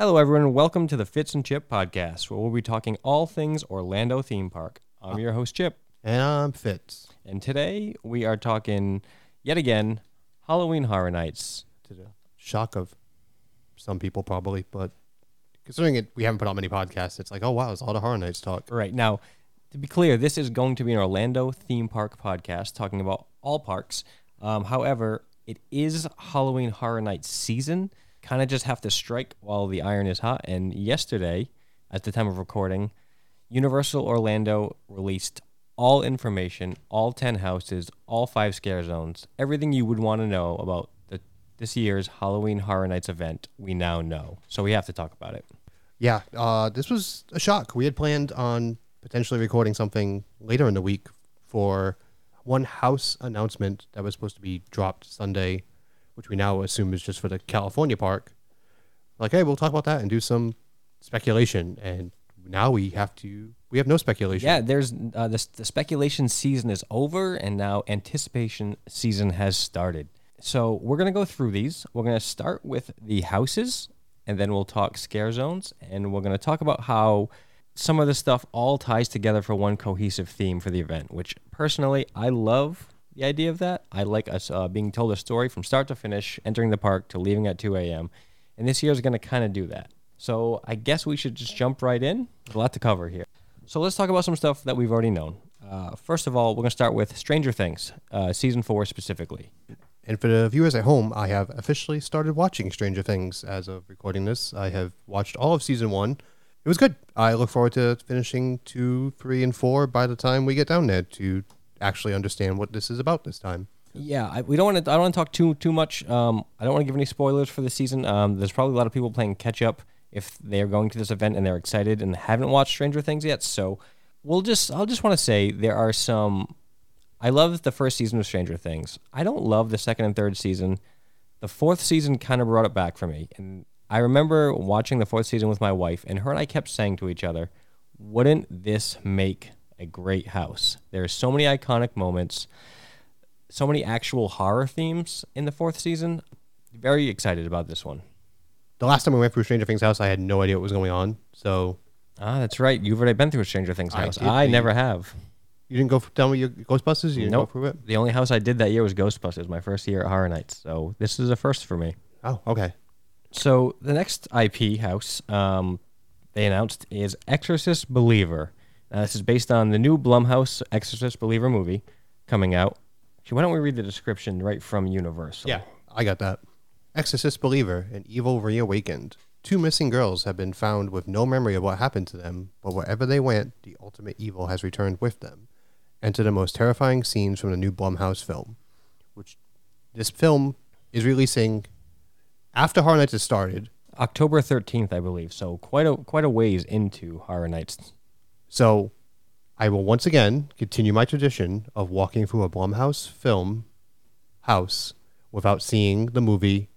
Hello, everyone, and welcome to the Fitz and Chip podcast, where we'll be talking all things Orlando theme park. I'm your host, Chip, And I'm Fitz. and today we are talking yet again Halloween Horror Nights. To the shock of some people, probably, but considering it, we haven't put out many podcasts. It's like, oh wow, it's a lot of horror nights talk. Right now, to be clear, this is going to be an Orlando theme park podcast talking about all parks. Um, however, it is Halloween Horror Nights season. Kind of just have to strike while the iron is hot. And yesterday, at the time of recording, Universal Orlando released all information, all 10 houses, all five scare zones, everything you would want to know about the, this year's Halloween Horror Nights event, we now know. So we have to talk about it. Yeah, uh, this was a shock. We had planned on potentially recording something later in the week for one house announcement that was supposed to be dropped Sunday, which we now assume is just for the California park. Like, hey, we'll talk about that and do some speculation. And now we have to, we have no speculation. Yeah, there's uh, the, the speculation season is over, and now anticipation season has started. So we're gonna go through these. We're gonna start with the houses, and then we'll talk scare zones, and we're gonna talk about how some of the stuff all ties together for one cohesive theme for the event. Which personally, I love the idea of that. I like us uh, being told a story from start to finish, entering the park to leaving at 2 a.m. And this year is gonna kind of do that. So I guess we should just jump right in. A lot to cover here. So let's talk about some stuff that we've already known. Uh, first of all, we're going to start with Stranger Things, uh, season four specifically. And for the viewers at home, I have officially started watching Stranger Things as of recording this. I have watched all of season one. It was good. I look forward to finishing two, three, and four by the time we get down there to actually understand what this is about this time. Yeah, I, we don't want to. I don't want to talk too too much. Um, I don't want to give any spoilers for the season. Um, there's probably a lot of people playing catch up if they are going to this event and they're excited and haven't watched Stranger Things yet. So we'll just. I'll just want to say there are some. I love the first season of Stranger Things. I don't love the second and third season. The fourth season kind of brought it back for me, and I remember watching the fourth season with my wife, and her and I kept saying to each other, "Wouldn't this make a great house?" There are so many iconic moments so many actual horror themes in the fourth season. Very excited about this one. The last time we went through Stranger Things house, I had no idea what was going on. So Ah, that's right. You've already been through a Stranger Things I house. did I, never have. you didn't go down with your Ghostbusters? You didn't Nope. go through it? The only house I did that year was Ghostbusters, my first year at Horror Nights. So this is a first for me. Oh, okay. So the next IP house um, they announced is Exorcist Believer. Now, this is based on the new Blumhouse Exorcist Believer movie coming out. Actually, why don't we read the description right from Universal? Yeah, I got that. Exorcist Believer, an evil reawakened. Two missing girls have been found with no memory of what happened to them, but wherever they went, the ultimate evil has returned with them. Enter the most terrifying scenes from the new Blumhouse film, which this film is releasing after Horror Nights has started. October 13th, I believe. So quite a quite a ways into Horror Nights. So I will once again continue my tradition of walking through a Blumhouse film house without seeing the movie,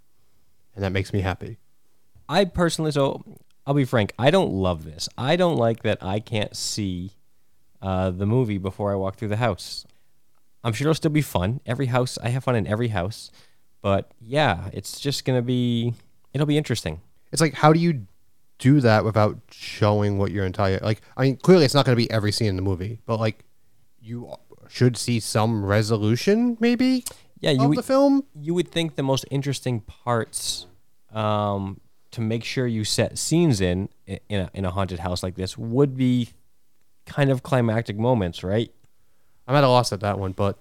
and that makes me happy. I personally, so I'll be frank, I don't love this. I don't like that I can't see uh, the movie before I walk through the house. I'm sure it'll still be fun. Every house, I have fun in every house. But yeah, it's just going to be, it'll be interesting. It's like, how do you do that without showing what your entire like? I mean, clearly it's not going to be every scene in the movie, but like, you should see some resolution, maybe, Yeah, you of would, the film. you would think the most interesting parts um, to make sure you set scenes in in a, in a haunted house like this would be kind of climactic moments, right? I'm at a loss at that one, but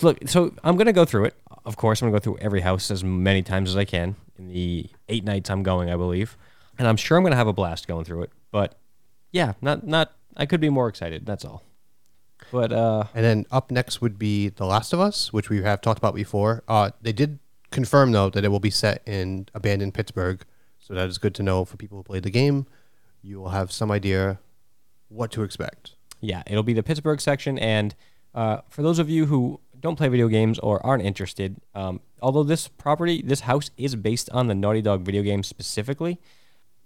Look, so I'm gonna go through it. Of course, I'm gonna go through every house as many times as I can in the eight nights I'm going, I believe, and I'm sure I'm gonna have a blast going through it. But yeah, not not. I could be more excited. That's all. But uh, and then up next would be The Last of Us, which we have talked about before. Uh, they did confirm though that it will be set in abandoned Pittsburgh, so that is good to know for people who played the game. You will have some idea what to expect. yeah, it'll be the Pittsburgh section. And uh, for those of you who don't play video games or aren't interested, um, although this property, this house is based on the Naughty Dog video game specifically,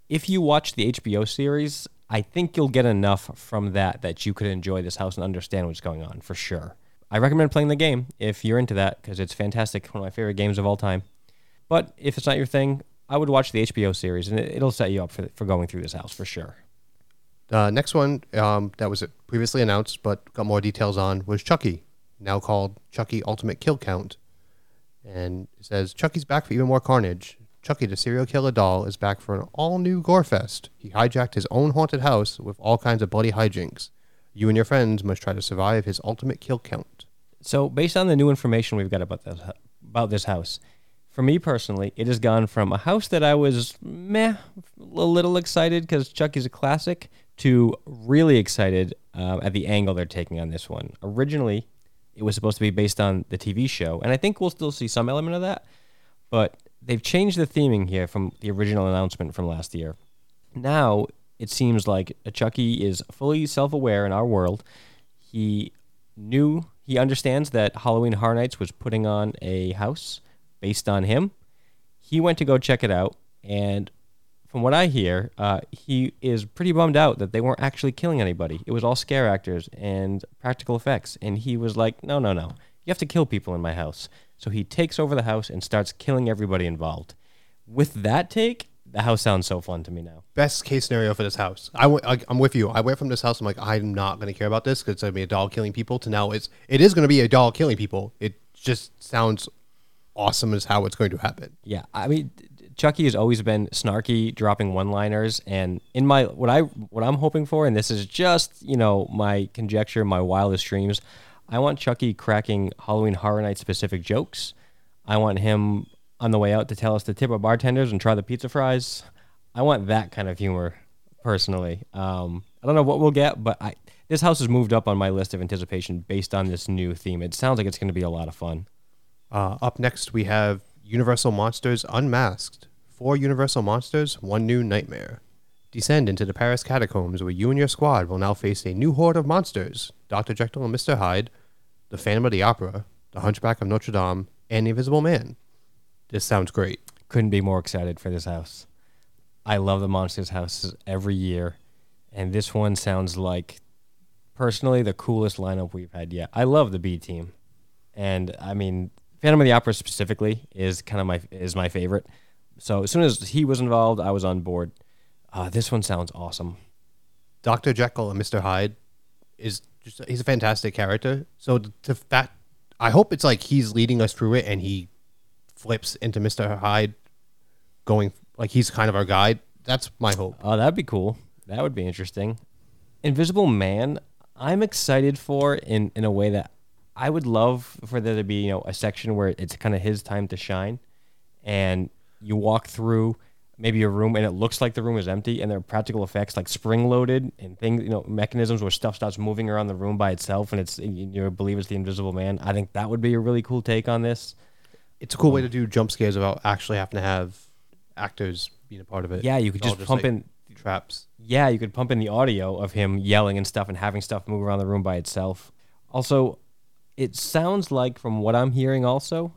if you watch the HBO series, I think you'll get enough from that that you could enjoy this house and understand what's going on for sure. I recommend playing the game if you're into that because it's fantastic. One of my favorite games of all time. But if it's not your thing, I would watch the HBO series, and it, it'll set you up for for going through this house for sure. Uh, next one um, that was previously announced but got more details on was Chucky, now called Chucky Ultimate Kill Count. And it says Chucky's back for even more carnage. Chucky, the serial killer doll, is back for an all new gore fest. He hijacked his own haunted house with all kinds of bloody hijinks. You and your friends must try to survive his ultimate kill count. So, based on the new information we've got about this about this house, for me personally, it has gone from a house that I was meh, a little excited because Chucky's a classic, to really excited uh, at the angle they're taking on this one. Originally, it was supposed to be based on the TV show, and I think we'll still see some element of that, but they've changed the theming here from the original announcement from last year. Now it seems like Chucky is fully self-aware in our world. He knew he understands that Halloween Horror Nights was putting on a house based on him. He went to go check it out, and from what I hear, uh, he is pretty bummed out that they weren't actually killing anybody. It was all scare actors and practical effects, and he was like, "No, no, no! You have to kill people in my house." So he takes over the house and starts killing everybody involved. With that take, the house sounds so fun to me now. Best case scenario for this house. I w- I, I'm with you. I went from this house. I'm like, I'm not going to care about this because it's going to be a doll killing people. To now, it's it is going to be a doll killing people. It just sounds awesome as how it's going to happen. Yeah, I mean, Chucky has always been snarky, dropping one-liners, and in my what I what I'm hoping for, and this is just you know my conjecture, my wildest dreams. I want Chucky cracking Halloween Horror Night specific jokes. I want him on the way out to tell us to tip our bartenders and try the pizza fries. I want that kind of humor, personally. Um, I don't know what we'll get, but I this house has moved up on my list of anticipation based on this new theme. It sounds like it's going to be a lot of fun. Uh, up next, we have Universal Monsters Unmasked. Four Universal Monsters, one new nightmare. Descend into the Paris catacombs where you and your squad will now face a new horde of monsters Dr. Jekyll and Mr. Hyde, the Phantom of the Opera, the Hunchback of Notre Dame, and the Invisible Man. This sounds great. Couldn't be more excited for this house. I love the Monsters houses every year, and this one sounds like, personally, the coolest lineup we've had yet. I love the B team, and I mean, Phantom of the Opera specifically is kind of my is my favorite. So as soon as he was involved, I was on board. Uh, this one sounds awesome. Dr. Jekyll and Mr. Hyde is just he's a fantastic character. So to that I hope it's like he's leading us through it and he flips into Mr. Hyde going like he's kind of our guide. That's my hope. Oh, that'd be cool. That would be interesting. Invisible Man, I'm excited for in in a way that I would love for there to be, you know, a section where it's kind of his time to shine and you walk through maybe a room and it looks like the room is empty and there are practical effects like spring loaded and things you know mechanisms where stuff starts moving around the room by itself and it's you believe it's the invisible man i think that would be a really cool take on this It's a cool way um, to do jump scares without actually having to have actors being a part of it. yeah you could all just pump like, in traps. yeah you could pump in the audio of him yelling and stuff and having stuff move around the room by itself also it sounds like from what i'm hearing also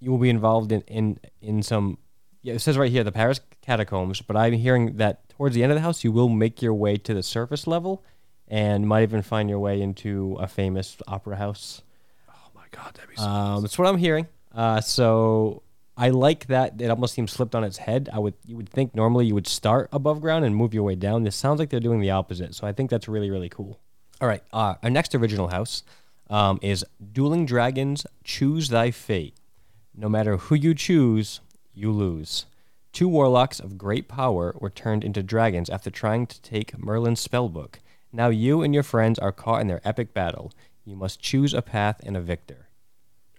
you will be involved in in in some yeah it says right here the paris catacombs but i'm hearing that towards the end of the house you will make your way to the surface level and might even find your way into a famous opera house. Oh my god, that'd be so um, that's what i'm hearing. Uh, so i like that it almost seems flipped on its head. I would you would think normally you would start above ground and move your way down. This sounds like they're doing the opposite so i think that's really really cool. All right uh, our next original house um, is dueling dragons choose thy fate. No matter who you choose, you lose. Two warlocks of great power were turned into dragons after trying to take Merlin's spellbook. Now you and your friends are caught in their epic battle. You must choose a path and a victor.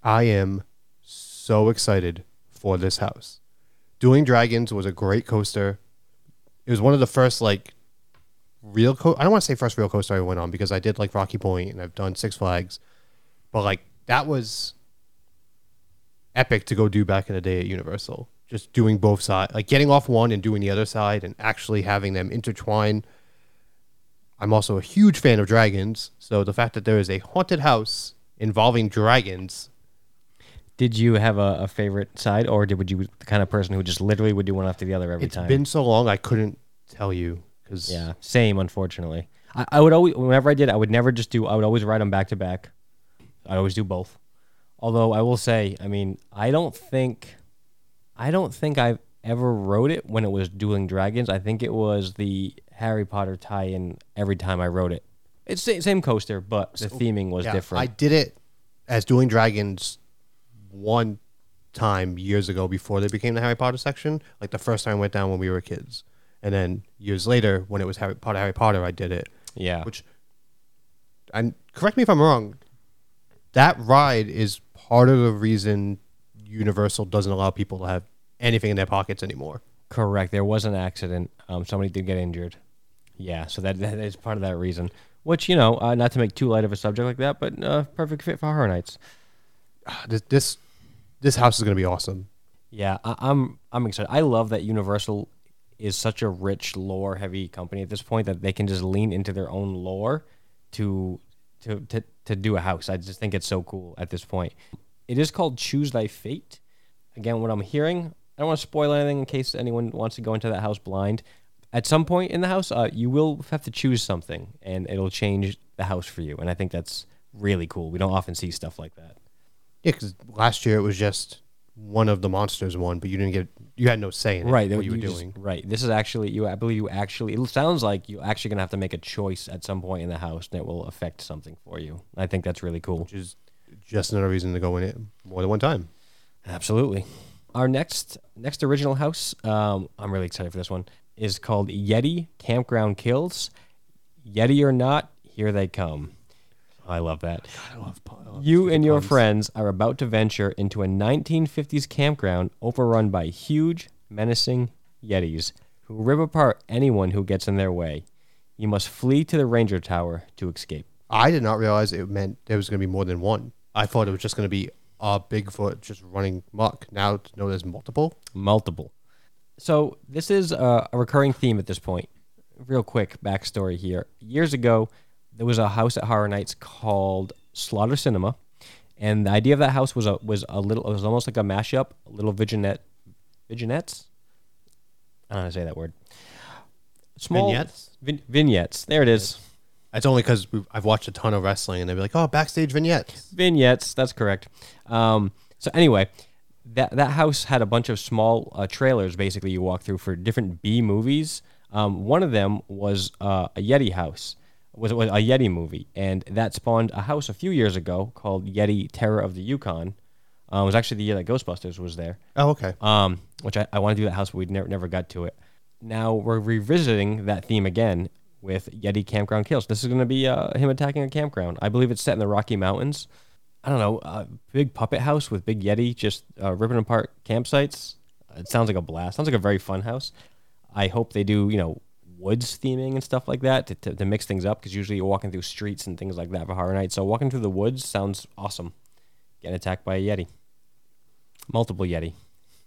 I am so excited for this house. Dueling Dragons was a great coaster. It was one of the first like real co- I don't want to say first real coaster I went on because I did like Rocky Point and I've done Six Flags. But like that was epic to go do back in the day at Universal. Just doing both sides, like getting off one and doing the other side and actually having them intertwine. I'm also a huge fan of dragons, so the fact that there is a haunted house involving dragons Did you have a, a favorite side, or did would you the kind of person who just literally would do one after the other every It's time? been so long I couldn't tell you because yeah, same. Unfortunately, I, I would always whenever I did, I would never just do. I would always write them back to back. I'd always do both. Although I will say, I mean, I don't think, I don't think I've ever wrote it when it was Dueling Dragons. I think it was the Harry Potter tie-in every time I wrote it. It's the same coaster, but the theming was Yeah, different. I did it as Dueling Dragons one time years ago before they became the Harry Potter section. Like the first time I went down when we were kids, and then years later when it was Harry Potter, Harry Potter, I did it. yeah. Which, and correct me if I'm wrong, that ride is part of the reason Universal doesn't allow people to have anything in their pockets anymore. Correct. There was an accident. Um, somebody did get injured. Yeah, so that, that is part of that reason. Which you know, uh, not to make too light of a subject like that, but uh, perfect fit for Horror Nights. Ah, This this, this house is gonna be awesome. Yeah, I, I'm I'm excited. I love that Universal is such a rich lore heavy company at this point that they can just lean into their own lore to to to to do a house. I just think it's so cool at this point. It is called Choose Thy Fate. Again, what I'm hearing, I don't want to spoil anything in case anyone wants to go into that house blind. At some point in the house, uh, you will have to choose something, and it'll change the house for you. And I think that's really cool. We don't often see stuff like that. Yeah, because last year it was just one of the monsters won, but you didn't get you had no say in it, right what you were just- doing. right this is actually you i believe you actually it sounds like you're actually going to have to make a choice at some point in the house and it will affect something for you i think that's really cool which is just another reason to go in it more than one time. absolutely our next next original house um, i'm really excited for this one is called yeti campground kills yeti or not here they come i love that I love, You and your friends are about to venture into a 1950s campground overrun by huge, menacing Yetis who rip apart anyone who gets in their way. You must flee to the Ranger Tower to escape. I did not realize it meant there was going to be more than one. I thought it was just going to be a Bigfoot just running muck. Now to know there's multiple. Multiple. So, this is a, a recurring theme at this point. Real quick backstory here. Years ago, there was a house at Horror Nights called Slaughter Cinema. And the idea of that house was a was a little it was almost like a mashup, a little vignette vignettes. I don't know how to say that word. Small Vignettes? Vin, vignettes. There it is. That's only because I've watched a ton of wrestling, and they'd be like, "Oh, backstage vignettes." Vignettes. That's correct. Um, so anyway, that that house had a bunch of small uh, trailers. Basically, you walk through for different B movies. Um, one of them was uh, a Yeti house. Was, was a Yeti movie, and that spawned a house a few years ago called Yeti Terror of the Yukon. Uh, it was actually the year that Ghostbusters was there. Oh, okay. um, which I, I want to do that house, but we never never got to it. Now we're revisiting that theme again with Yeti Campground Kills. This is going to be uh, him attacking a campground. I believe it's set in the Rocky Mountains. I don't know, a big puppet house with big Yeti just uh, ripping apart campsites. It sounds like a blast. Sounds like a very fun house. I hope they do, you know, woods theming and stuff like that to, to, to mix things up because usually you're walking through streets and things like that for Horror Night. So walking through the woods sounds awesome. Getting attacked by a Yeti. Multiple Yeti.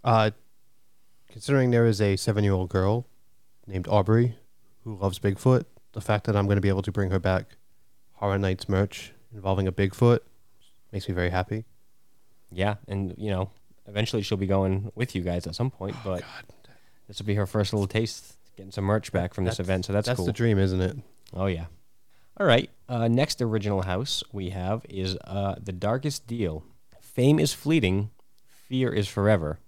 Uh, considering there is a seven-year-old girl named Aubrey who loves Bigfoot, the fact that I'm going to be able to bring her back Horror Nights merch involving a Bigfoot makes me very happy. Yeah, and you know, eventually she'll be going with you guys at some point. Oh, But this will be her first little taste, getting some merch back from this That's- event. So that's, That's cool. the dream, isn't it? oh yeah. All right. Uh, next original house we have is uh, the Darkest Deal. Fame is fleeting, fear is forever.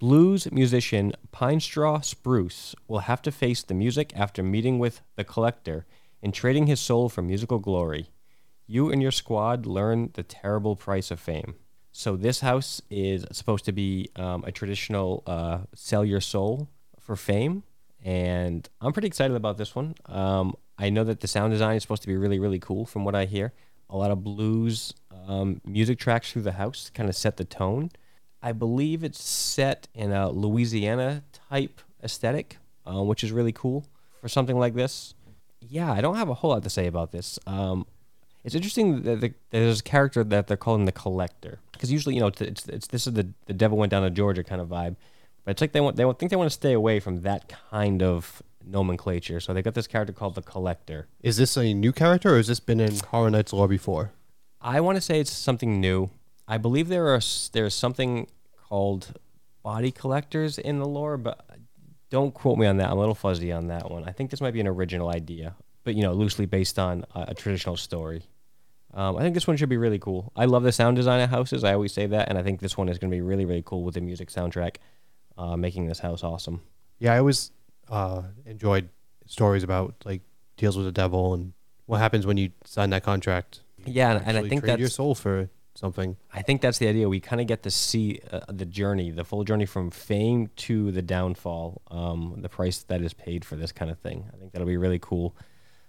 Blues musician Pine Straw Spruce will have to face the music after meeting with the Collector and trading his soul for musical glory. You and your squad learn the terrible price of fame. So this house is supposed to be um, a traditional uh, sell your soul for fame, and I'm pretty excited about this one. Um, I know that the sound design is supposed to be really, really cool, from what I hear. A lot of blues um, music tracks through the house kind of set the tone. I believe it's set in a Louisiana type aesthetic, uh, which is really cool for something like this. Yeah, I don't have a whole lot to say about this. Um, it's interesting that the, there's a character that they're calling the collector because usually you know it's, it's, it's this is the the devil went down to Georgia kind of vibe, but it's like they want they want, think they want to stay away from that kind of nomenclature. So they got this character called the collector. Is this a new character, or has this been in Horror Nights lore before? I want to say it's something new. I believe there are there's something called body collectors in the lore, but don't quote me on that. I'm a little fuzzy on that one. I think this might be an original idea, but you know, loosely based on a, a traditional story. Um, I think this one should be really cool. I love the sound design of houses. I always say that, and I think this one is going to be really, really cool with the music soundtrack. uh, making this house awesome. Yeah, I always uh, enjoyed stories about like deals with the devil and what happens when you sign that contract. Yeah, and, and I think that's your soul for something. I think that's the idea. We kind of get to see uh, the journey, the full journey from fame to the downfall, um, the price that is paid for this kind of thing. I think that'll be really cool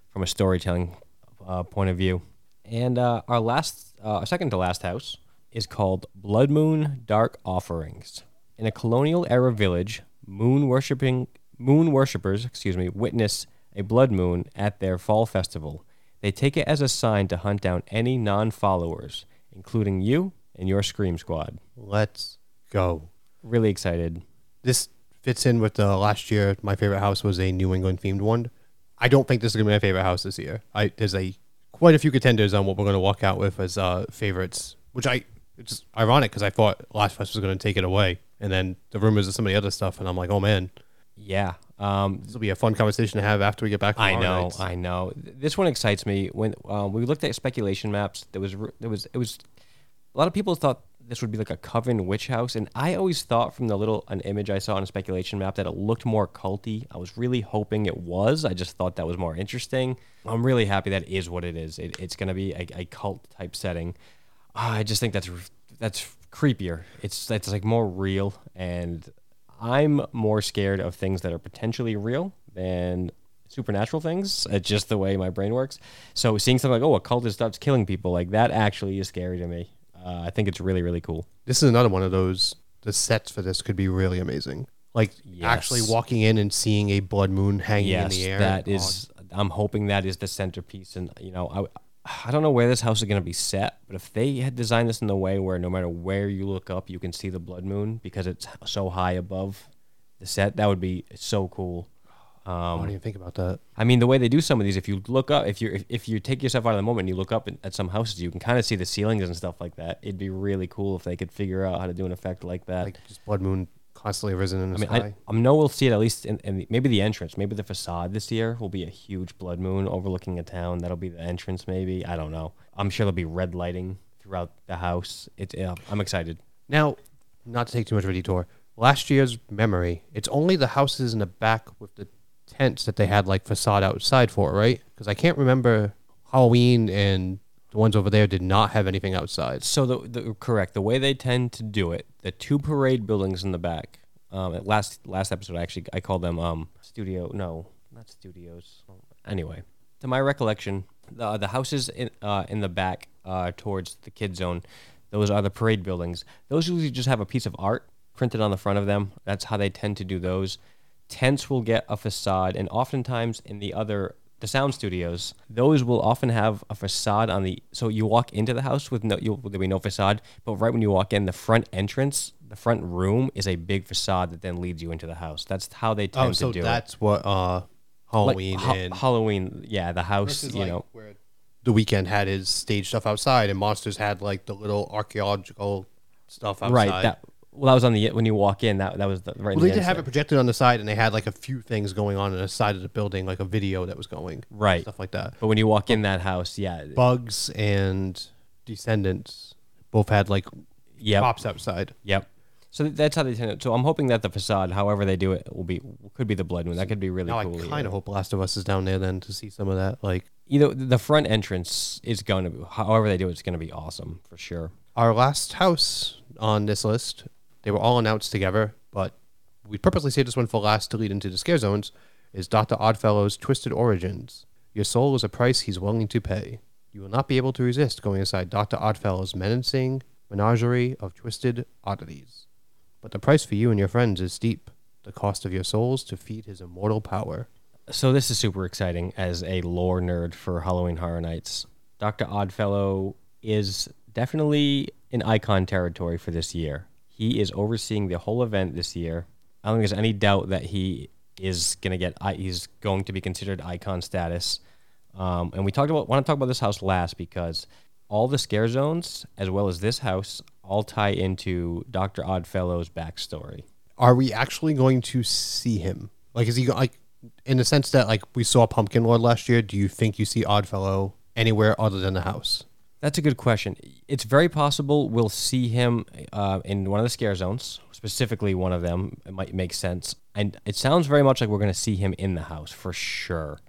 from a storytelling uh, point of view. And uh, our last, uh, our second to last house is called Blood Moon Dark Offerings. In a colonial era village, moon worshiping moon worshippers, excuse me, witness a blood moon at their fall festival. They take it as a sign to hunt down any non-followers, including you and your Scream Squad. Let's go. Really excited. This fits in with the last year. My favorite house was a New England themed one. I don't think this is gonna be my favorite house this year. I there's a quite a few contenders on what we're gonna walk out with as uh, favorites, which I it's ironic because I thought Last Fest was gonna take it away, and then the rumors of some of the other stuff, and I'm like, oh man, Yeah. Um, this will be a fun conversation to have after we get back. From I know, Nights. I know. This one excites me. When um, we looked at speculation maps, there was there was it was a lot of people thought this would be like a coven witch house, and I always thought from the little an image I saw on a speculation map that it looked more culty. I was really hoping it was. I just thought that was more interesting. I'm really happy that is what it is. It, it's going to be a, a cult type setting. Ah, I just think that's that's creepier. It's that's like more real, and I'm more scared of things that are potentially real than supernatural things. It's just the way my brain works. So seeing something like, oh, a cultist starts killing people, like that actually is scary to me. Uh, I think it's really, really cool. This is another one of those. The sets for this could be really amazing. Like actually walking in and seeing a blood moon hanging yes, in the air. that Oh. I'm hoping that is the centerpiece, and you know, I. I don't know where this house is going to be set, but if they had designed this in the way where no matter where you look up, you can see the blood moon because it's so high above the set, that would be so cool. I Um, didn't even think about that. I mean, the way they do some of these, if you look up, if you if, if you take yourself out of the moment and you look up at, at some houses, you can kind of see the ceilings and stuff like that. It'd be really cool if they could figure out how to do an effect like that. Like just blood moon constantly risen in the I mean, sky. I, I know we'll see it at least in, in the, maybe the entrance, maybe the facade this year will be a huge blood moon overlooking a town. That'll be the entrance, maybe. I don't know. I'm sure there'll be red lighting throughout the house. It's yeah, I'm excited. Now, not to take too much of a detour, last year's memory, it's only the houses in the back with the tents that they had like facade outside for, right? Because I can't remember Halloween and the ones over there did not have anything outside. So the, the correct the way they tend to do it, the two parade buildings in the back. Um, at last last episode, I actually I called them um studio. No, not studios. Anyway, to my recollection, the the houses in uh, in the back uh, towards the kid zone, those are the parade buildings. Those usually just have a piece of art printed on the front of them. That's how they tend to do those. Tents will get a facade, and oftentimes in the other the sound studios, those will often have a facade on the. So you walk into the house with no, you'll, there'll be no facade, but right when you walk in, the front entrance, the front room is a big facade that then leads you into the house. That's how they tend Oh, so to do that's what uh, it. Halloween ha- and Halloween, yeah, the house, versus, you like, know, where the Weeknd had his stage stuff outside, and Monsters had like the little archaeological stuff outside. right. That well, that was on the when you walk in. That that was the right. in Well, they the did have it projected on the side, and they had like a few things going on on the side of the building, like a video that was going, Right. Stuff like that. But when you walk in that house, yeah, Bugs and Descendants both had like yep, props outside. yep. So that's how they tend. To, so I'm hoping that the facade, however they do it, will be could be the blood moon. That could be really Now cool. I kind of hope Last of Us is down there then to see some of that. Like either the front entrance is going to be however they do it, it's going to be awesome for sure our last house on this list, they were all announced together, but we purposely saved this one for last to lead into the scare zones. Is Doctor Oddfellow's Twisted Origins? Your soul is a price he's willing to pay. You will not be able to resist going inside Doctor Oddfellow's menacing menagerie of twisted oddities. But the price for you and your friends is steep. The cost of your souls to feed his immortal power. so this is super exciting as a lore nerd for halloween horror nights dr oddfellow is definitely in icon territory for this year he is overseeing the whole event this year i don't think there's any doubt that he is going to get he's going to be considered icon status um, and we talked about want to talk about this house last because all the scare zones as well as this house all tie into dr oddfellow's backstory are we actually going to see him? Like, is he like in the sense that like we saw Pumpkin Lord last year? Do you think you see Oddfellow anywhere other than the house? That's a good question. It's very possible we'll see him uh, in one of the scare zones, specifically one of them. It might make sense. And it sounds very much like we're going to see him in the house for sure,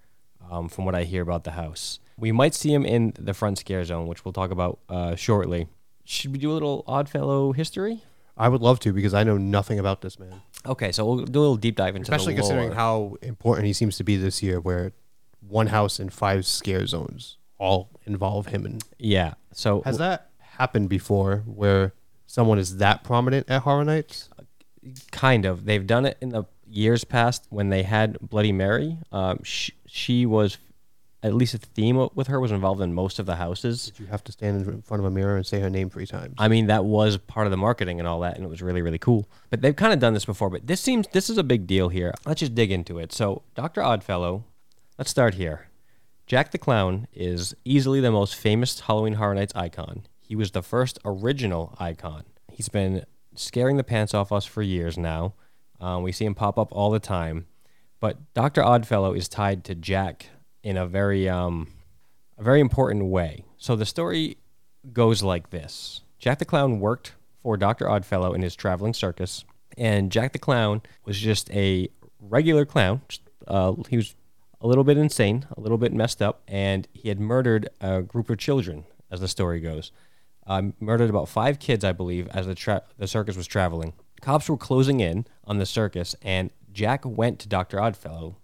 um, from what I hear about the house. We might see him in the front scare zone, which we'll talk about uh, shortly. Should we do a little Oddfellow history? I would love to because I know nothing about this man, Okay, so we'll do a little deep dive into especially the considering lore. how important he seems to be this year. Where one house and five scare zones all involve him. And yeah. So has that happened before, where someone is that prominent at Horror Nights? kind of they've done it in the years past when they had bloody mary um, she, she was at least a theme with her was involved in most of the houses Did you have to stand in front of a mirror and say her name three times? i mean that was part of the marketing and all that and it was really really cool but they've kind of done this before but this seems this is a big deal here let's just dig into it so dr oddfellow let's start here jack the clown is easily the most famous halloween horror nights icon he was the first original icon he's been scaring the pants off us for years now um, we see him pop up all the time but dr oddfellow is tied to jack in a very um, a very important way. So the story goes like this Jack the Clown worked for Dr. Oddfellow in his traveling circus, and Jack the Clown was just a regular clown. Uh, he was a little bit insane, a little bit messed up, and he had murdered a group of children, as the story goes. Um, murdered about five kids, I believe, as the, tra- the circus was traveling. Cops were closing in on the circus, and Jack went to Dr. Oddfellow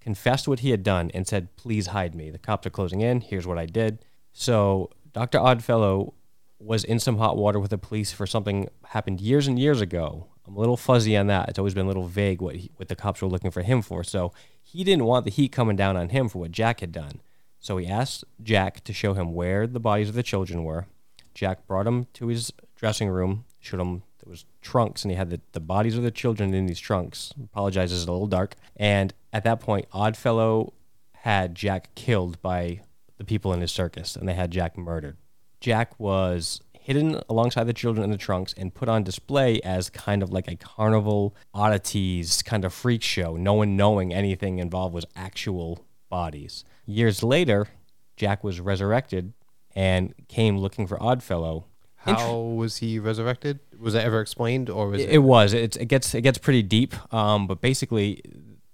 confessed what he had done and said, Please hide me. The cops are closing in. Here's what I did. So Dr. Oddfellow was in some hot water with the police for something happened years and years ago. I'm a little fuzzy on that. It's always been a little vague what, he, what the cops were looking for him for. So he didn't want the heat coming down on him for what Jack had done. So he asked Jack to show him where the bodies of the children were. Jack brought him to his dressing room, showed him there was trunks, and he had the, the bodies of the children in these trunks. Apologizes, it's a little dark. And at that point, Oddfellow had Jack killed by the people in his circus, and they had Jack murdered. Jack was hidden alongside the children in the trunks and put on display as kind of like a carnival oddities kind of freak show. No one knowing anything involved was actual bodies. Years later, Jack was resurrected and came looking for Oddfellow. How was he resurrected? Was that ever explained, or was It, it? it was. It's, it gets it gets pretty deep. Um, but basically,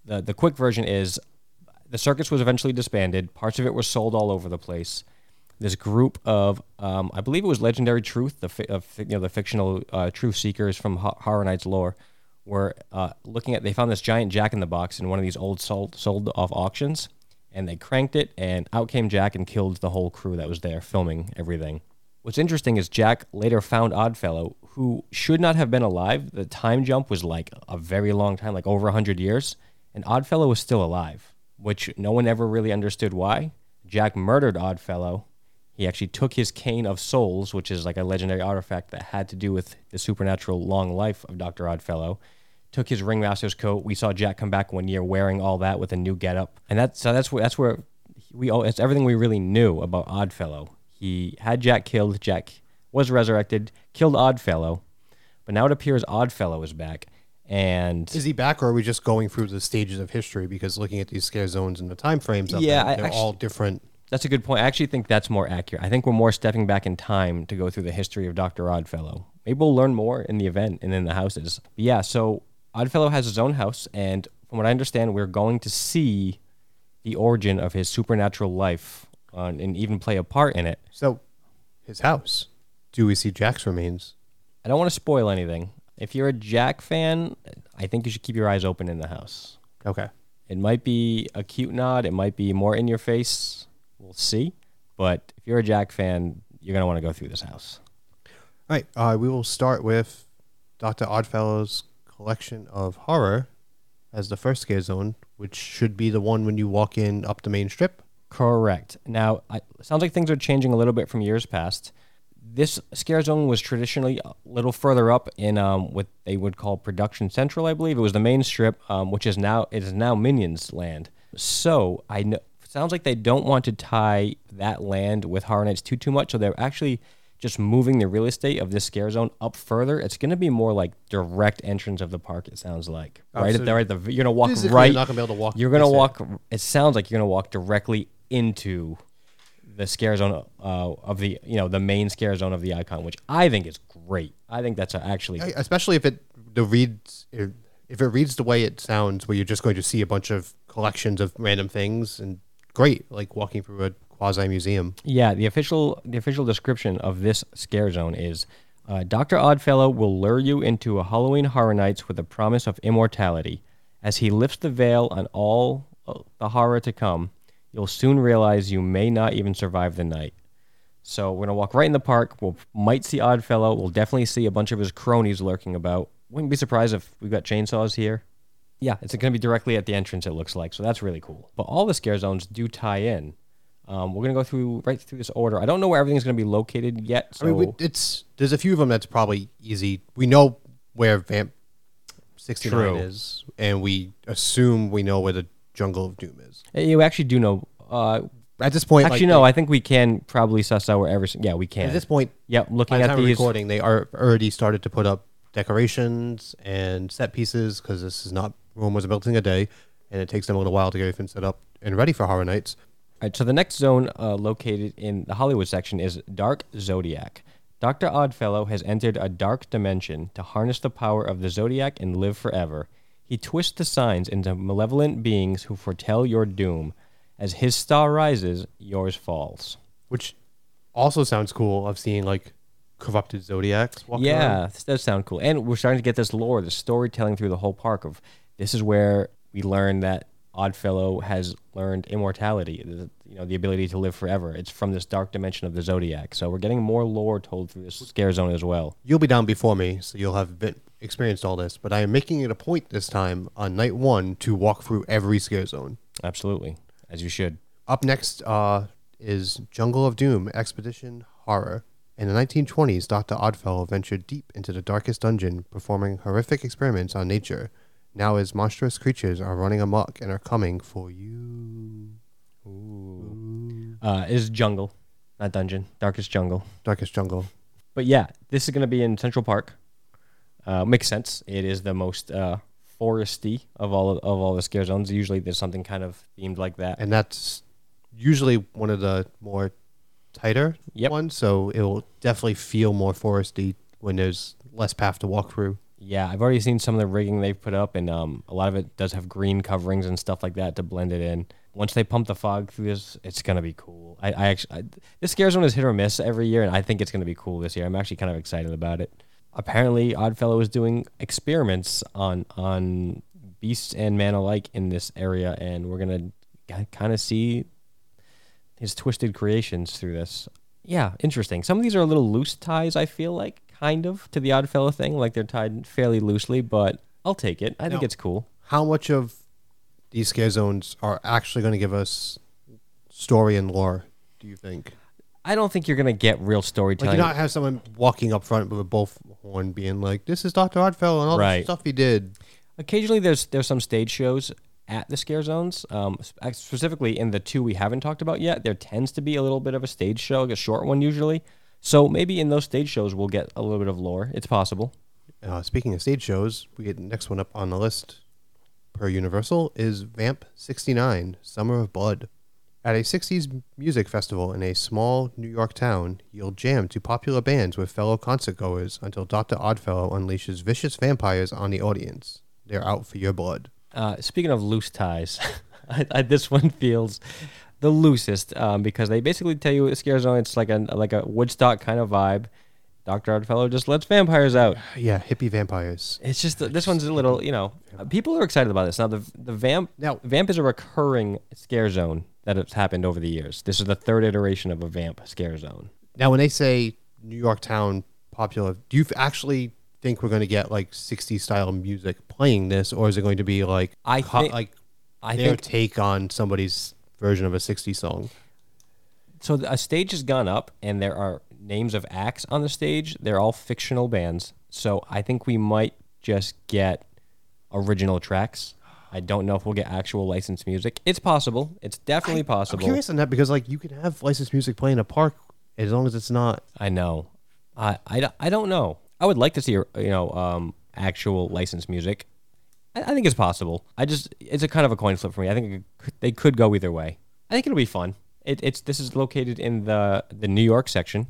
the the quick version is the circus was eventually disbanded. Parts of it were sold all over the place. This group of, um, I believe it was Legendary Truth, the fi- you know the fictional uh, truth seekers from Ho- Horror Nights lore, were uh, looking at. They found this giant Jack in the Box in one of these old sold sold off auctions, and they cranked it, and out came Jack and killed the whole crew that was there filming everything. What's interesting is Jack later found Oddfellow, who should not have been alive. The time jump was like a very long time, like over 100 years, and Oddfellow was still alive, which no one ever really understood why. Jack murdered Oddfellow. He actually took his cane of souls, which is like a legendary artifact that had to do with the supernatural long life of Dr. Oddfellow. Took his ringmaster's coat. We saw Jack come back one year wearing all that with a new getup, and that's so that's where that's where we all it's everything we really knew about Oddfellow. He had Jack killed. Jack was resurrected, killed Oddfellow, but now it appears Oddfellow is back, and Is he back, or are we just going through the stages of history? Because looking at these scare zones and the time frames, of Yeah, them, they're actu- all different. That's a good point. I actually think that's more accurate. I think we're more stepping back in time to go through the history of Dr. Oddfellow. Maybe we'll learn more in the event and in the houses. But yeah, so Oddfellow has his own house, and from what I understand, we're going to see the origin of his supernatural life uh, and even play a part in it. So, his house. Do we see Jack's remains? I don't want to spoil anything. If you're a Jack fan, I think you should keep your eyes open in the house. Okay. It might be a cute nod, it might be more in your face. We'll see. But if you're a Jack fan, you're going to want to go through this house. All right. Uh, we will start with Dr. Oddfellow's collection of horror as the first scare zone, which should be the one when you walk in up the main strip. Correct. Now, I, sounds like things are changing a little bit from years past. This scare zone was traditionally a little further up in um, what they would call Production Central, I believe. It was the main strip, um, which is now it is now Minions Land. So I know sounds like they don't want to tie that land with Horror Nights too too much. So they're actually just moving the real estate of this scare zone up further. It's going to be more like direct entrance of the park. It sounds like Oh, right so at the right. The, you're gonna walk right. You're not gonna be able to walk. You're this in. walk. It sounds like you're gonna walk directly into the scare zone uh, of the you know the main scare zone of the icon, which I think is great. I think that's actually especially if it the reads if it reads the way it sounds, where you're just going to see a bunch of collections of random things, and great, like walking through a quasi museum. Yeah, the official the official description of this scare zone is uh, Dr. Oddfellow will lure you into a Halloween Horror Nights with the promise of immortality. As he lifts the veil on all uh, the horror to come, you'll soon realize you may not even survive the night. So we're gonna walk right in the park. We'll might see Oddfellow. We'll definitely see a bunch of his cronies lurking about. Wouldn't be surprised if we've got chainsaws here. Yeah, it's going to be directly at the entrance. It looks like so that's really cool. But all the scare zones do tie in. Um, we're gonna go through right through this order. I don't know where everything's gonna be located yet. So I mean, we, it's there's a few of them that's probably easy. We know where Vamp 69 True. is, and we assume we know where the Jungle of Doom is. you actually do know. Uh, At this point, actually, like, no. they- I think we can probably suss out where every. Yeah, we can. at this point, yep. by Looking the at time of these. recording, they are already started to put up decorations and set pieces because this is not Rome was built in a day, and it takes them a little while to get everything set up and ready for Horror Nights. All right, so the next zone uh, located in the Hollywood section is Dark Zodiac. Dr. Oddfellow has entered a dark dimension to harness the power of the Zodiac and live forever. He twists the signs into malevolent beings who foretell your doom. As his star rises, yours falls. which also sounds cool of seeing like corrupted zodiacs walking yeah, around. this does sound cool. And we're starting to get this lore, the storytelling through the whole park of this is where we learn that Oddfellow has learned immortality, the, you know, the ability to live forever. It's from this dark dimension of the zodiac. So we're getting more lore told through this scare zone as well. You'll be down before me, so you'll have been experienced all this. But I am making it a point this time on night one to walk through every scare zone. Absolutely, as you should. Up next uh, is Jungle of Doom Expedition Horror. In the 1920s, Dr. Oddfellow ventured deep into the darkest dungeon, performing horrific experiments on nature. Now his monstrous creatures are running amok and are coming for you. Uh, is jungle, not dungeon, darkest jungle. Darkest Jungle. But yeah, this is going to be in Central Park. Uh, makes sense. It is the most uh, foresty of all of, of all the scare zones. Usually, there's something kind of themed like that. and that's usually one of the more tighter Yep. ones. So it will definitely feel more foresty when there's less path to walk through. Yeah, I've already seen some of the rigging they've put up, and um, a lot of it does have green coverings and stuff like that to blend it in. Once they pump the fog through this, it's gonna be cool. I, I actually, I, this scare zone is hit or miss every year, and I think it's gonna be cool this year. I'm actually kind of excited about it. Apparently, Oddfellow is doing experiments on on beasts and man alike in this area, and we're gonna kind of see his twisted creations through this. Yeah, interesting. Some of these are a little loose ties, I feel like, kind of, to the Oddfellow thing. Like they're tied fairly loosely, but I'll take it. I think it's cool. How much of these scare zones are actually going to give us story and lore? Do you think? I don't think you're going to get real Like storytelling. you not have someone walking up front with a bullhorn being like, "This is Doctor Oddfellow and all Right. the stuff he did." Occasionally, there's there's some stage shows at the scare zones. Um, sp- specifically in the two we haven't talked about yet, there tends to be a little bit of a stage show, like a short one usually. So maybe in those stage shows we'll get a little bit of lore. It's possible. Uh, speaking of stage shows, we get the next one up on the list per Universal is Vamp 69 Summer of Blood. At a 60s music festival in a small New York town, you'll jam to popular bands with fellow concertgoers until Dr. Oddfellow unleashes vicious vampires on the audience. They're out for your blood. Uh, speaking of loose ties, I, I, this one feels the loosest um, because they basically tell you scare zone it's like a like a Woodstock kind of vibe. Doctor Oddfellow just lets vampires out. Yeah, hippie vampires. It's just this one's a little, you know, people are excited about this. Now the the vamp Now- vamp is a recurring scare zone that has happened over the years. This is the third iteration of a vamp scare zone. Now, when they say New York town popular, do you actually think we're going to get like 60s style music playing this, or is it going to be like I co- think- like I their think take on somebody's version of a 60s song? so. A stage has gone up, and there are names of acts on the stage. They're all fictional bands. So I think we might just get original tracks. I don't know if we'll get actual licensed music. It's possible. It's definitely I'm possible. curious on that because like you can have licensed music play in a park as long as it's not. I know. I, I, don't- I don't know. I would like to see you know um, actual licensed music. I, think it's possible. I just it's a kind of a coin flip for me. I think they could go either way. I think it'll be fun. It, it's this is located in the the New York section,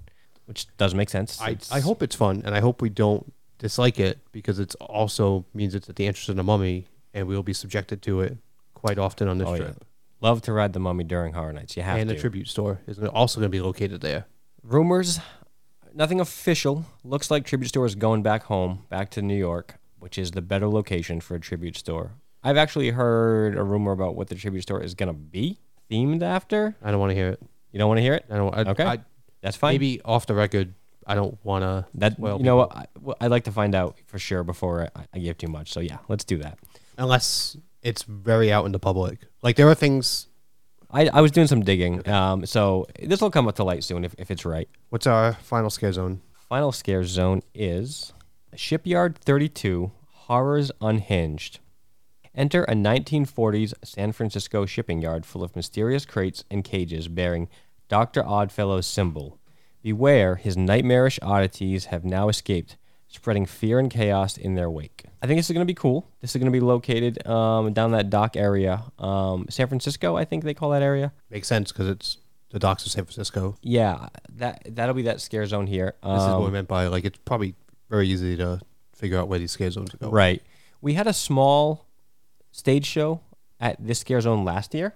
which does make sense. I, It's- I hope it's fun, and I hope we don't dislike it because it also means it's at the entrance of the mummy, and we will be subjected to it quite often on this Oh, yeah. trip. love to ride the Mummy during Horror Nights. You have And to. the tribute store is also going to be located there. Rumors, nothing official. Looks like Tribute Store is going back home, back to New York, which is the better location for a tribute store. I've actually heard a rumor about what the tribute store is gonna be themed after. I don't want to hear it. You don't want to hear it? I don't. I, Okay. I, That's fine. maybe off the record. I don't want to. that well, you know what? I, well, I'd like to find out for sure before I, I give too much. So yeah, let's do that. unless it's very out in the public. Like there are things. I, I was doing some digging, um, so this will come up to light soon if, if it's right. What's our final scare zone? Final scare zone is Shipyard 32 Horrors Unhinged. Enter a 1940s San Francisco shipping yard full of mysterious crates and cages bearing Dr. Oddfellow's symbol. Beware, his nightmarish oddities have now escaped, spreading fear and chaos in their wake. I think this is going to be cool. This is going to be located um, down that dock area. Um, San Francisco, I think they call that area. Makes sense because it's the docks of San Francisco. Yeah, that that'll be that scare zone here. This is what we Um, meant by like it's probably very easy to figure out where these scare zones go. Right. We had a small stage show at this scare zone last year.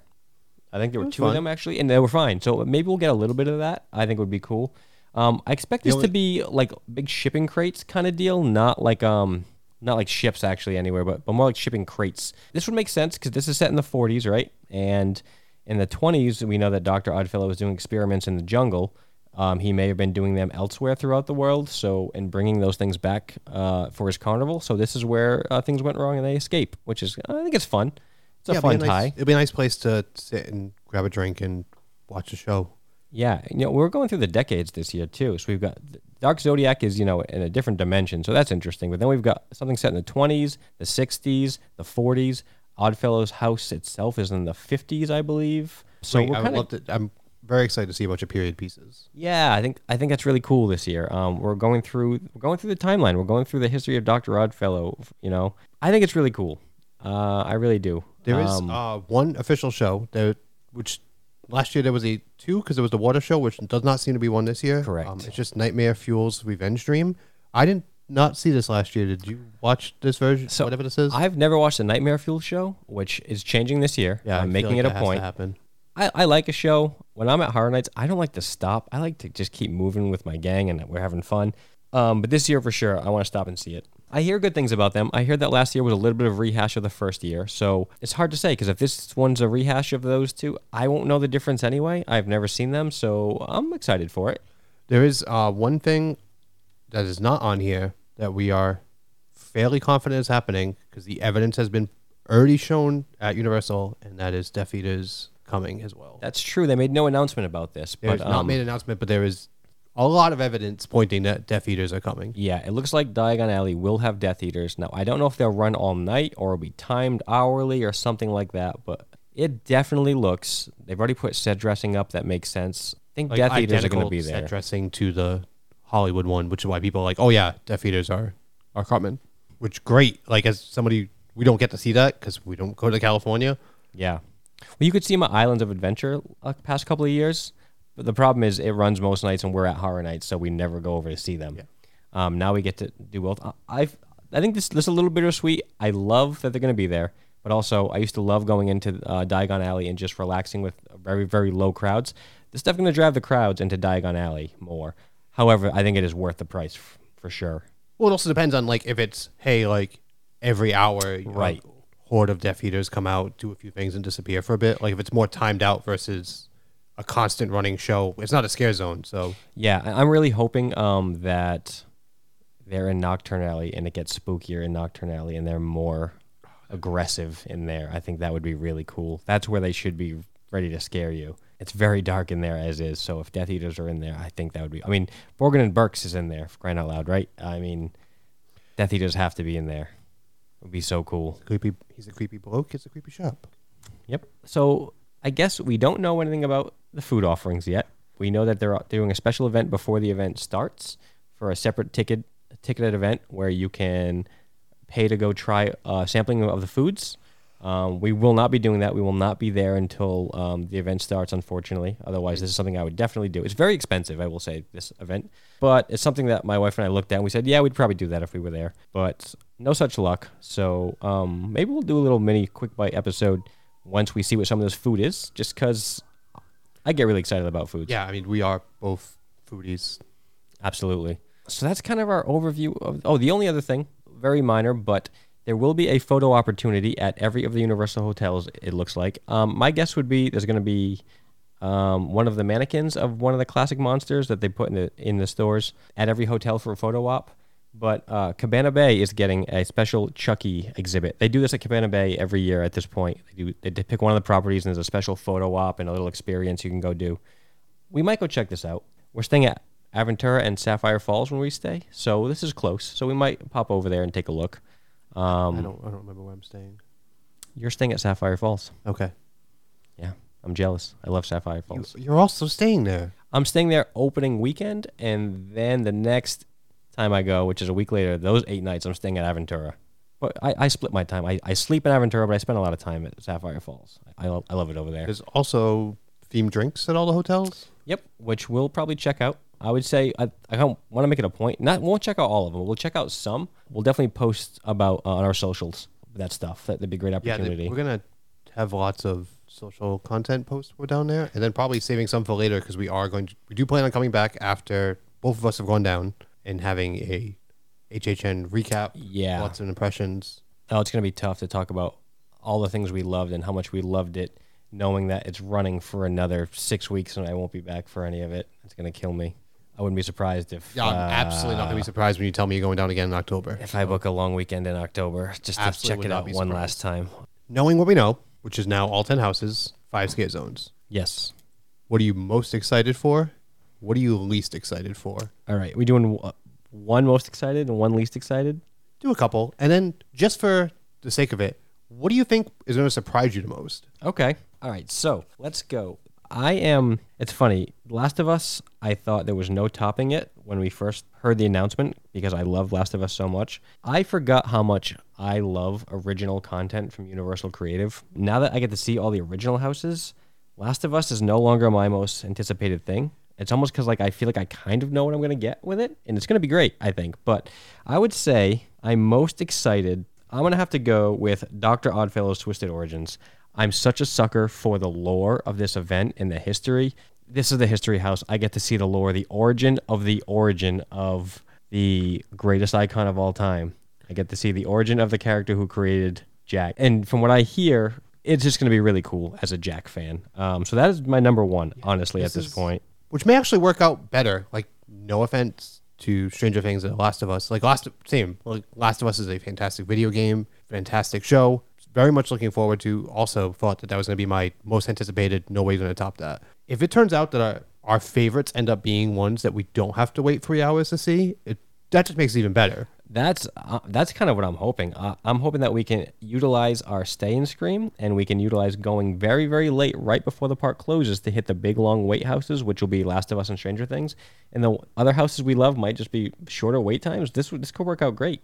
I think there were two of them actually, and they were fine. So maybe we'll get a little bit of that. I think would be cool. Um, I expect this to be like big shipping crates kind of deal, not like um, not like ships actually anywhere, but but more like shipping crates. This would make sense because this is set in the 40s, right? And in the 20s, we know that Dr. Oddfellow was doing experiments in the jungle. Um, he may have been doing them elsewhere throughout the world, so and bringing those things back uh, for his carnival. So this is where uh, things went wrong and they escape, which is I think it's fun. It's a Yeah, it'd fun nice- tie. It'd be a nice place to sit and grab a drink and watch a show. Yeah, you know we're going through the decades this year too. So we've got Dark Zodiac is you know in a different dimension, so that's interesting. But then we've got something set in the 20s, the 60s, the 40s. Oddfellow's house itself is in the 50s, I believe. So we're I would kind love to. I'm very excited to see a bunch of period pieces. Yeah, I think I think that's really cool this year. Um, we're going through we're going through the timeline. We're going through the history of Doctor Oddfellow. You know, I think it's really cool. Uh, I really do. There is Um, uh, one official show there, which last year there was a two because there was the water show, which does not seem to be one this year. Correct. Um, it's just Nightmare Fuels Revenge Dream. I didn't not see this last year. Did you watch this version? So, whatever this is. I've never watched the Nightmare Fuel show, which is changing this year. yeah, I'm making like it that a point. I, I like a show. When I'm at Horror Nights, I don't like to stop. I like to just keep moving with my gang and we're having fun. Um, but this year for sure, I want to stop and see it. I hear good things about them. I hear that last year was a little bit of rehash of the first year. So it's hard to say because if this one's a rehash of those two, I won't know the difference anyway. I've never seen them. So I'm excited for it. There is uh, one thing that is not on here that we are fairly confident is happening because the evidence has been already shown at Universal, and that is Death Eaters coming as well. That's true. They made no announcement about this. There's but not um, made an announcement, but there is a lot of evidence pointing that Death Eaters are coming. Yeah, it looks like Diagon Alley will have Death Eaters. Now, I don't know if they'll run all night or it'll be timed hourly or something like that, but it definitely looks. They've already put set dressing up that makes sense. I think Like Death Eaters are going to identical be set there. dressing to the Hollywood one, which is why people are like, oh yeah, Death Eaters are are coming. Which great. Like as somebody, we don't get to see that because we don't go to California. Yeah. Well, you could see at Islands of Adventure uh, past couple of years, but the problem is it runs most nights and we're at Horror Nights, so we never go over to see them. Yeah. Um, now we get to do both. I I've, think this this is a little bittersweet. I love that they're going to be there, but also I used to love going into uh, Diagon Alley and just relaxing with very very low crowds. This stuff going to drive the crowds into Diagon Alley more. However, I think it is worth the price f- for sure. Well, it also depends on like if it's hey like every hour, know, Right. Horde of Death Eaters come out, do a few things, and disappear for a bit. Like if it's more timed out versus a constant running show, it's not a scare zone. So Yeah, I'm really hoping um, that they're in Knockturn Alley and it gets spookier in Knockturn Alley and they're more aggressive in there. I think that would be really cool. That's where they should be ready to scare you. It's very dark in there as is, so if Death Eaters are in there, I think that would be. I mean, Borgin and Burkes is in there, crying out loud, right? I mean, Death Eaters have to be in there. It would be so cool. creepy. He's a creepy bloke. It's a creepy shop. Yep. So I guess we don't know anything about the food offerings yet. We know that they're doing a special event before the event starts for a separate ticket ticketed event where you can pay to go try a sampling of the foods. Um, we will not be doing that. We will not be there until um, the event starts, unfortunately. Otherwise, this is something I would definitely do. It's very expensive, I will say, this event. But it's something that my wife and I looked at and we said, yeah, we'd probably do that if we were there. But no such luck. So um, maybe we'll do a little mini quick bite episode once we see what some of this food is, just because I get really excited about food. Yeah, I mean, we are both foodies. Absolutely. So that's kind of our overview of. Oh, the only other thing, very minor, but there will be a photo opportunity at every of the Universal hotels. It looks like. Um, my guess would be there's going to be um, one of the mannequins of one of the classic monsters that they put in the in the stores at every hotel for a photo op. But uh, Cabana Bay is getting a special Chucky exhibit. They do this at Cabana Bay every year at this point. They do they pick one of the properties and there's a special photo op and a little experience you can go do. We might go check this out. We're staying at Aventura and Sapphire Falls when we stay, so this is close. So we might pop over there and take a look. Um, I don't. I don't remember where I'm staying. You're staying at Sapphire Falls. Okay. Yeah, I'm jealous. I love Sapphire You, Falls. you're also staying there. I'm staying there opening weekend, and then the next time I go, which is a week later, those eight nights I'm staying at Aventura. But I, I split my time. I, I sleep in Aventura, but I spend a lot of time at Sapphire Falls. I, love, I love it over there. There's also themed drinks at all the hotels. Yep, which we'll probably check out. I would say I, I want to make it a point. Not won't check out all of them. We'll check out some. We'll definitely post about uh, on our socials that stuff. That, that'd be a great Yeah, opportunity. they, we're gonna have lots of social content posts we're down there, and then probably saving some for later because we are going to. We do plan on coming back after both of us have gone down and having a HHN recap. Yeah. lots of impressions. Oh, it's gonna be tough to talk about all the things we loved and how much we loved it, knowing that it's running for another six weeks and I won't be back for any of it. It's gonna kill me. I wouldn't be surprised if Yeah, I'm uh, absolutely not gonna be surprised when you tell me you're going down again in October. if I book a long weekend in October just to Absolutely check it out one surprised. last time. Knowing what we know, which is now all ten houses, five scare zones. Yes. What are you most excited for? What are you least excited for? All right. We doing one most excited and one least excited. Do a couple, and then just for the sake of it, what do you think is going to surprise you the most? Okay. All right. So let's go. I am. It's funny. Last of Us. I thought there was no topping it when we first heard the announcement because I love Last of Us so much. I forgot how much I love original content from Universal Creative. Now that I get to see all the original houses, Last of Us is no longer my most anticipated thing. It's almost because like I feel like I kind of know what I'm gonna get with it, and it's gonna be great, I think. But I would say I'm most excited. I'm gonna have to go with Doctor Oddfellow's Twisted Origins. I'm such a sucker for the lore of this event and the history. This is the history house. I get to see the lore, the origin of the origin of the greatest icon of all time. I get to see the origin of the character who created Jack. And from what I hear, it's just going to be really cool as a Jack fan. Um, so that is my number one, honestly, this at this is- point. Which may actually work out better. Like, no offense to Stranger Things and The Last of Us. Like, Last same. Like, Last of Us is a fantastic video game, fantastic show. Very much looking forward to. Also, thought that that was going to be my most anticipated. No way going to top that. If it turns out that our, our favorites end up being ones that we don't have to wait three hours to see, it that just makes it even better. That's uh, that's kind of what I'm hoping. Uh, I'm hoping that we can utilize our stay and Scream and we can utilize going very very late right before the park closes to hit the big long wait houses, which will be Last of Us and Stranger Things, and the other houses we love might just be shorter wait times. This this could work out great.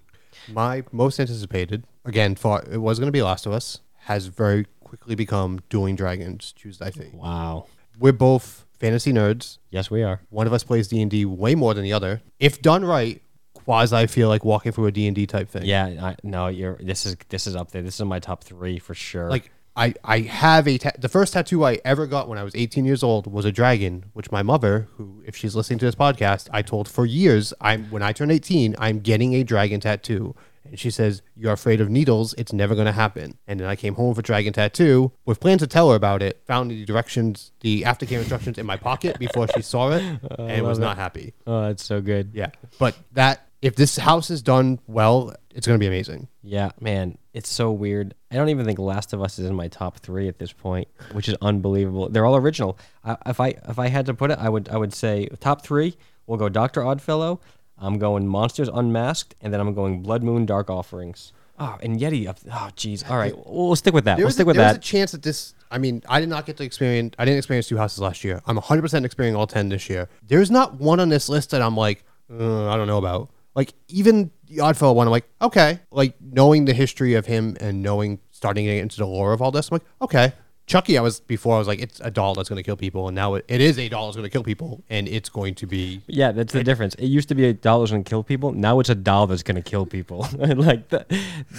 My most anticipated, again, thought it was going to be Last of Us, has very quickly become Dueling Dragons Fate. Wow. We're both fantasy nerds. Yes, we are. One of us plays D&D way more than the other. If done right, quasi feel like walking through a D&D type thing. Yeah. I, no, you're. This is this is up there. This is my top three for sure. Like I, I have a ta- the first tattoo I ever got when I was 18 years old was a dragon, which my mother, who if she's listening to this podcast, I told for years, I'm when I turn 18, I'm getting a dragon tattoo. And she says, You're afraid of needles, it's never gonna happen. And then I came home for dragon tattoo with plans to tell her about it, found the directions, the aftercare instructions in my pocket before she saw it, and was not happy. oh, that's so good. Yeah. But that if this house is done well, it's gonna be amazing. Yeah, man, it's so weird. I don't even think Last of Us is in my top three at this point, which is unbelievable. They're all original. I, if I if I had to put it, I would I would say top three. We'll go Doctor Oddfellow. I'm going Monsters Unmasked, and then I'm going Blood Moon Dark Offerings. Oh, and Yeti. Oh, jeez. All right, we'll stick with that. There We'll stick a, with there that. a chance that this. I mean, I did not get to experience. I didn't experience two houses last year. I'm 100 percent experiencing all 10 this year. There's not one on this list that I'm like, uh, I don't know about. Like even the Oddfellow one, I'm like, okay. Like knowing the history of him and knowing starting to get into the lore of all this. I'm like, okay. Chucky, I was before I was like, it's a doll that's going to kill people, and now it, it is a doll that's going to kill people, and it's going to be Yeah, that's the difference. It used to be a doll that's gonna kill people. Now it's a doll that's gonna kill people. like that,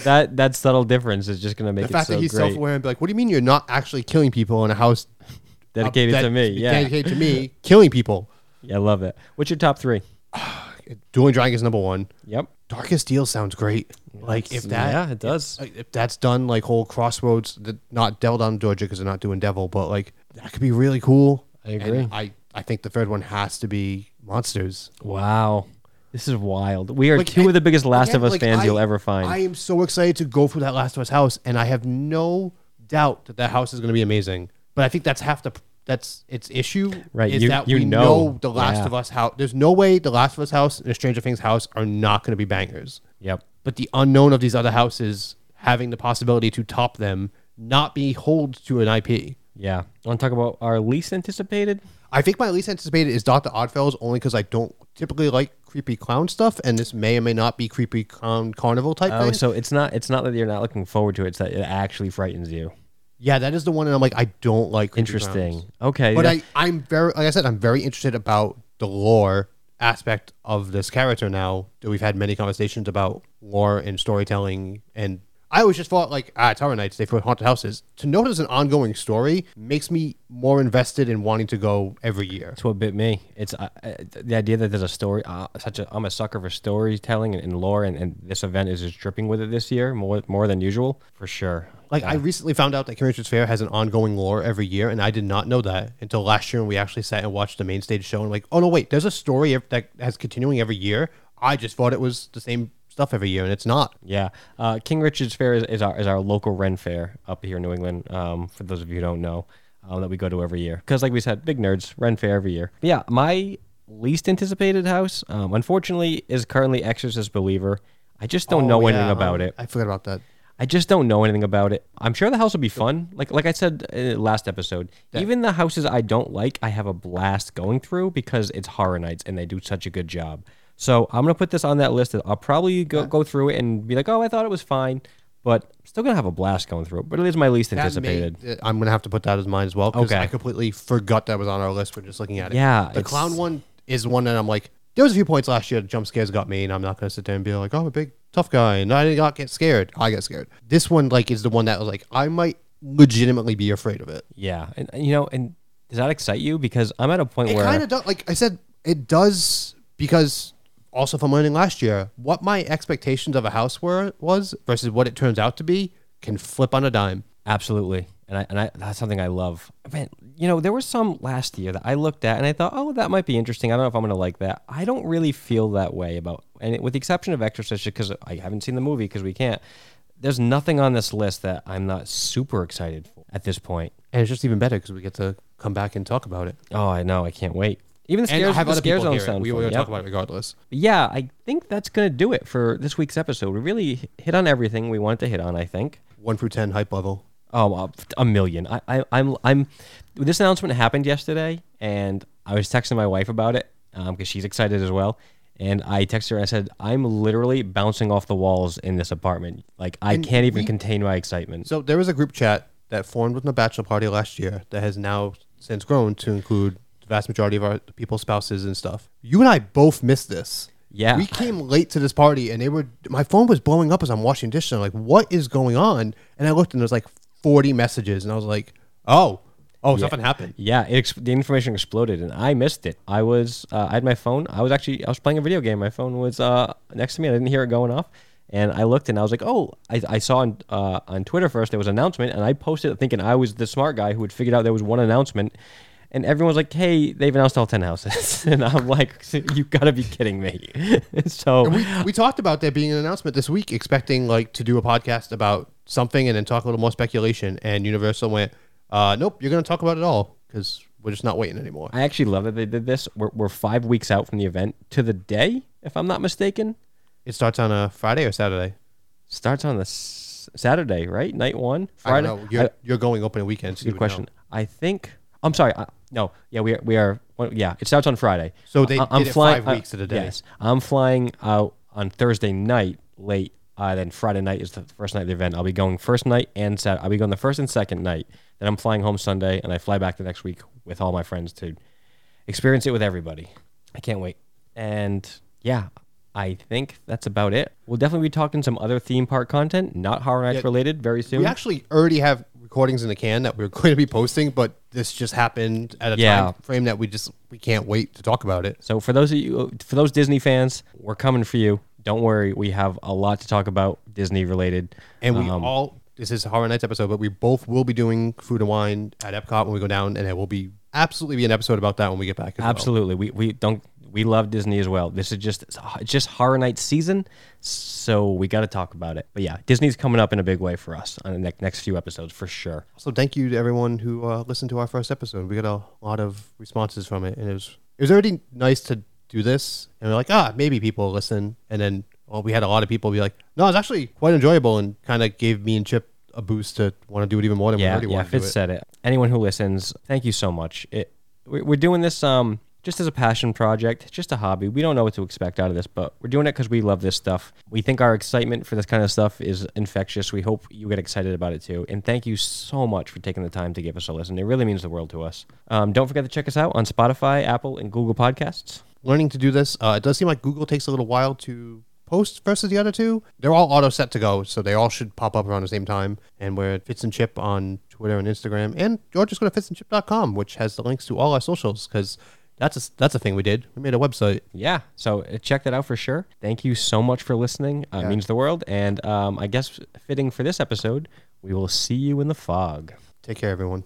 that that subtle difference is just gonna make the it fact so that he's self-aware and be like, what do you mean you're not actually killing people in a house Dedicated that- to me. Yeah, dedicated to me, killing people? yeah, I love it. What's your top three? Dueling Dragons number one. Yep. Darkest Deal sounds great. Like if that, yeah, it does. like, if that's done like whole Crossroads, the, not Devil Down Georgia because they're not doing Devil, but like that could be really cool. I And agree. I I think the third one has to be Monsters. Wow, this is wild. We are Like, two and of the biggest Last of Us like, fans I- you'll ever find. I am so excited to go through that Last of Us house, and I have no doubt that that house is going to be amazing. But I think that's half the that's its issue. Right, Is you- that you we know. the Last Yeah. of Us house. There's no way the Last of Us house and Stranger Things house are not going to be bangers. yep. But the unknown of these other houses having the possibility to top them, not be hold to an IP. Yeah. Want to talk about our least anticipated? I think my least anticipated is Doctor Oddfellows only because I don't typically like creepy clown stuff, and this may or may not be creepy clown carnival type Oh, thing. so it's not it's not that you're not looking forward to it; it's that it actually frightens you. Yeah, that is the one, and I'm like, I don't like creepy Interesting. clowns. Okay. But I, I'm very, like I said, I'm very interested about the lore aspect of this character now that we've had many conversations about lore and storytelling. And I always just thought, like, ah, it's Horror Nights, they put haunted houses. To know there's an ongoing story makes me more invested in wanting to go every year. That's what bit me. It's uh, uh, the idea that there's a story. Uh, such a I'm a sucker for storytelling and, and lore, and, and this event is just dripping with it this year more more than usual for sure. Like, I recently found out that King Richard's Faire has an ongoing lore every year, and I did not know that until last year when we actually sat and watched the main stage show. And like, oh no, wait, there's a story that has continuing every year. I just thought it was the same stuff every year, and it's not. Yeah, uh, King Richard's Faire is, is our is our local Ren Fair up here in New England. Um, for those of you who don't know, um, that we go to every year because, like we said, big nerds Ren Fair every year. But yeah, my least anticipated house, um, unfortunately, is currently Exorcist Believer. I just don't know Oh, anything about it. I forgot about that. I just don't know anything about it. I'm sure the house will be fun. Like like I said uh, last episode, even the houses I don't like, I have a blast going through because it's horror nights and they do such a good job. So I'm gonna put this on that list. I'll probably go go through it and be like, oh, I thought it was fine, but I'm still gonna have a blast going through it. But it is my least That anticipated. uh, I'm gonna have to put that as mine as well because Okay. I completely forgot that was on our list. We're just looking at it. Yeah, the clown one is one that I'm like. There was a few points last year. that Jump scares got me, and I'm not gonna sit there and be like, "Oh, I'm a big tough guy," and I did not get scared. I got scared. This one, like, is the one that was like, I might legitimately be afraid of it. Yeah, and and, you know, and does that excite you? Because I'm at a point It where kind of. Like I said, it does because also from learning last year, what my expectations of a house were was versus what it turns out to be can flip on a dime. Absolutely, and I and I that's something I love. Man, you know, there was some last year that I looked at and I thought, oh, that might be interesting. I don't know if I'm going to like that. I don't really feel that way about, and with the exception of Exorcist, because I haven't seen the movie because we can't. There's nothing on this list that I'm not super excited for at this point. And it's just even better because we get to come back and talk about it. Oh, I know, I can't wait. Even the And scares, have the other scare people zone hear it. sound We fun. will Yep. talk about it regardless. Yeah, I think that's going to do it for this week's episode. We really hit on everything we wanted to hit on. I think. One through ten hype level. Oh, uh, a million. I, I, I'm, I'm. This announcement happened yesterday, and I was texting my wife about it because she's excited as well. And I texted her. and I said, "I'm literally bouncing off the walls in this apartment. Like I And can't even we- contain my excitement." So there was a group chat that formed with the bachelor party last year that has now since grown to include the vast majority of our people's spouses and stuff. You and I both missed this. Yeah. We came late to this party and they were my phone was blowing up as I'm washing dishes. I'm like, what is going on? And I looked and there's like 40 messages and I was like, oh, oh, something happened. Yeah, it ex- the information exploded, and I missed it. I was, uh, I had my phone. I was actually, I was playing a video game. My phone was uh, next to me. I didn't hear it going off, and I looked, and I was like, oh, I, I saw on uh, on Twitter first there was an announcement, and I posted it thinking I was the smart guy who had figured out there was one announcement, and everyone was like, hey, they've announced all ten houses, and I'm like, "You've gotta be kidding me. so we, we talked about there being an announcement this week, expecting like to do a podcast about something and then talk a little more speculation. And Universal went, uh, nope, you're going to talk about it all because we're just not waiting anymore. I actually love that they did this. We're, we're five weeks out from the event to the day, if I'm not mistaken. It starts on a Friday or Saturday. starts on the s- Saturday, right? Night one, I Friday. don't know. You're, I- you're going opening weekend. So good question. know. I think. I'm sorry. I, no. Yeah, we are. We are. Well, yeah, it starts on Friday. So they I- it flying. five weeks uh, to the day. Yes, I'm flying out on Thursday night late Uh, then Friday night is the first night of the event. I'll be going first night and Sat. I'll be going the first and second night. Then I'm flying home Sunday, and I fly back the next week with all my friends to experience it with everybody. I can't wait. And yeah, I think that's about it. We'll definitely be talking some other theme park content, not Horror Nights Yeah. related, very soon. We actually already have recordings in the can that we are going to be posting, but this just happened at a Yeah. time frame that we just we can't wait to talk about it. So for those of you, for those Disney fans, we're coming for you. Don't worry, we have a lot to talk about Disney related. And we Um, all this is Horror Nights episode, but we both will be doing food and wine at Epcot when we go down, and it will be absolutely be an episode about that when we get back. As well. Absolutely, we we don't we love Disney as well. This is just it's just Horror Nights season, so we got to talk about it. But yeah, Disney's coming up in a big way for us on the next next few episodes for sure. So thank you to everyone who uh, listened to our first episode. We got a lot of responses from it, and it was it was already nice to do this. And we're like, ah, maybe people will listen. And then, well, we had a lot of people be like, no, it's actually quite enjoyable, and kind of gave me and Chip a boost to want to do it even more than we Yeah, already yeah. want to do Fits it. said it. Anyone who listens, thank you so much. It we- we're doing this um just as a passion project, just a hobby. We don't know what to expect out of this, but we're doing it because we love this stuff. We think our excitement for this kind of stuff is infectious. We hope you get excited about it too. And thank you so much for taking the time to give us a listen. It really means the world to us. Um, don't forget to check us out on Spotify, Apple, and Google Podcasts. learning to do this. Uh, it does seem like Google takes a little while to post versus the other two. They're all auto set to go, so they all should pop up around the same time. And we're at Fits and Chip on Twitter and Instagram. And or just go to fitsandchip.com, which has the links to all our socials, because that's a, that's a thing we did. We made a website. Yeah, so uh, check that out for sure. Thank you so much for listening. Uh, It Yeah. means the world. And um, I guess fitting for this episode, we will see you in the fog. Take care, everyone.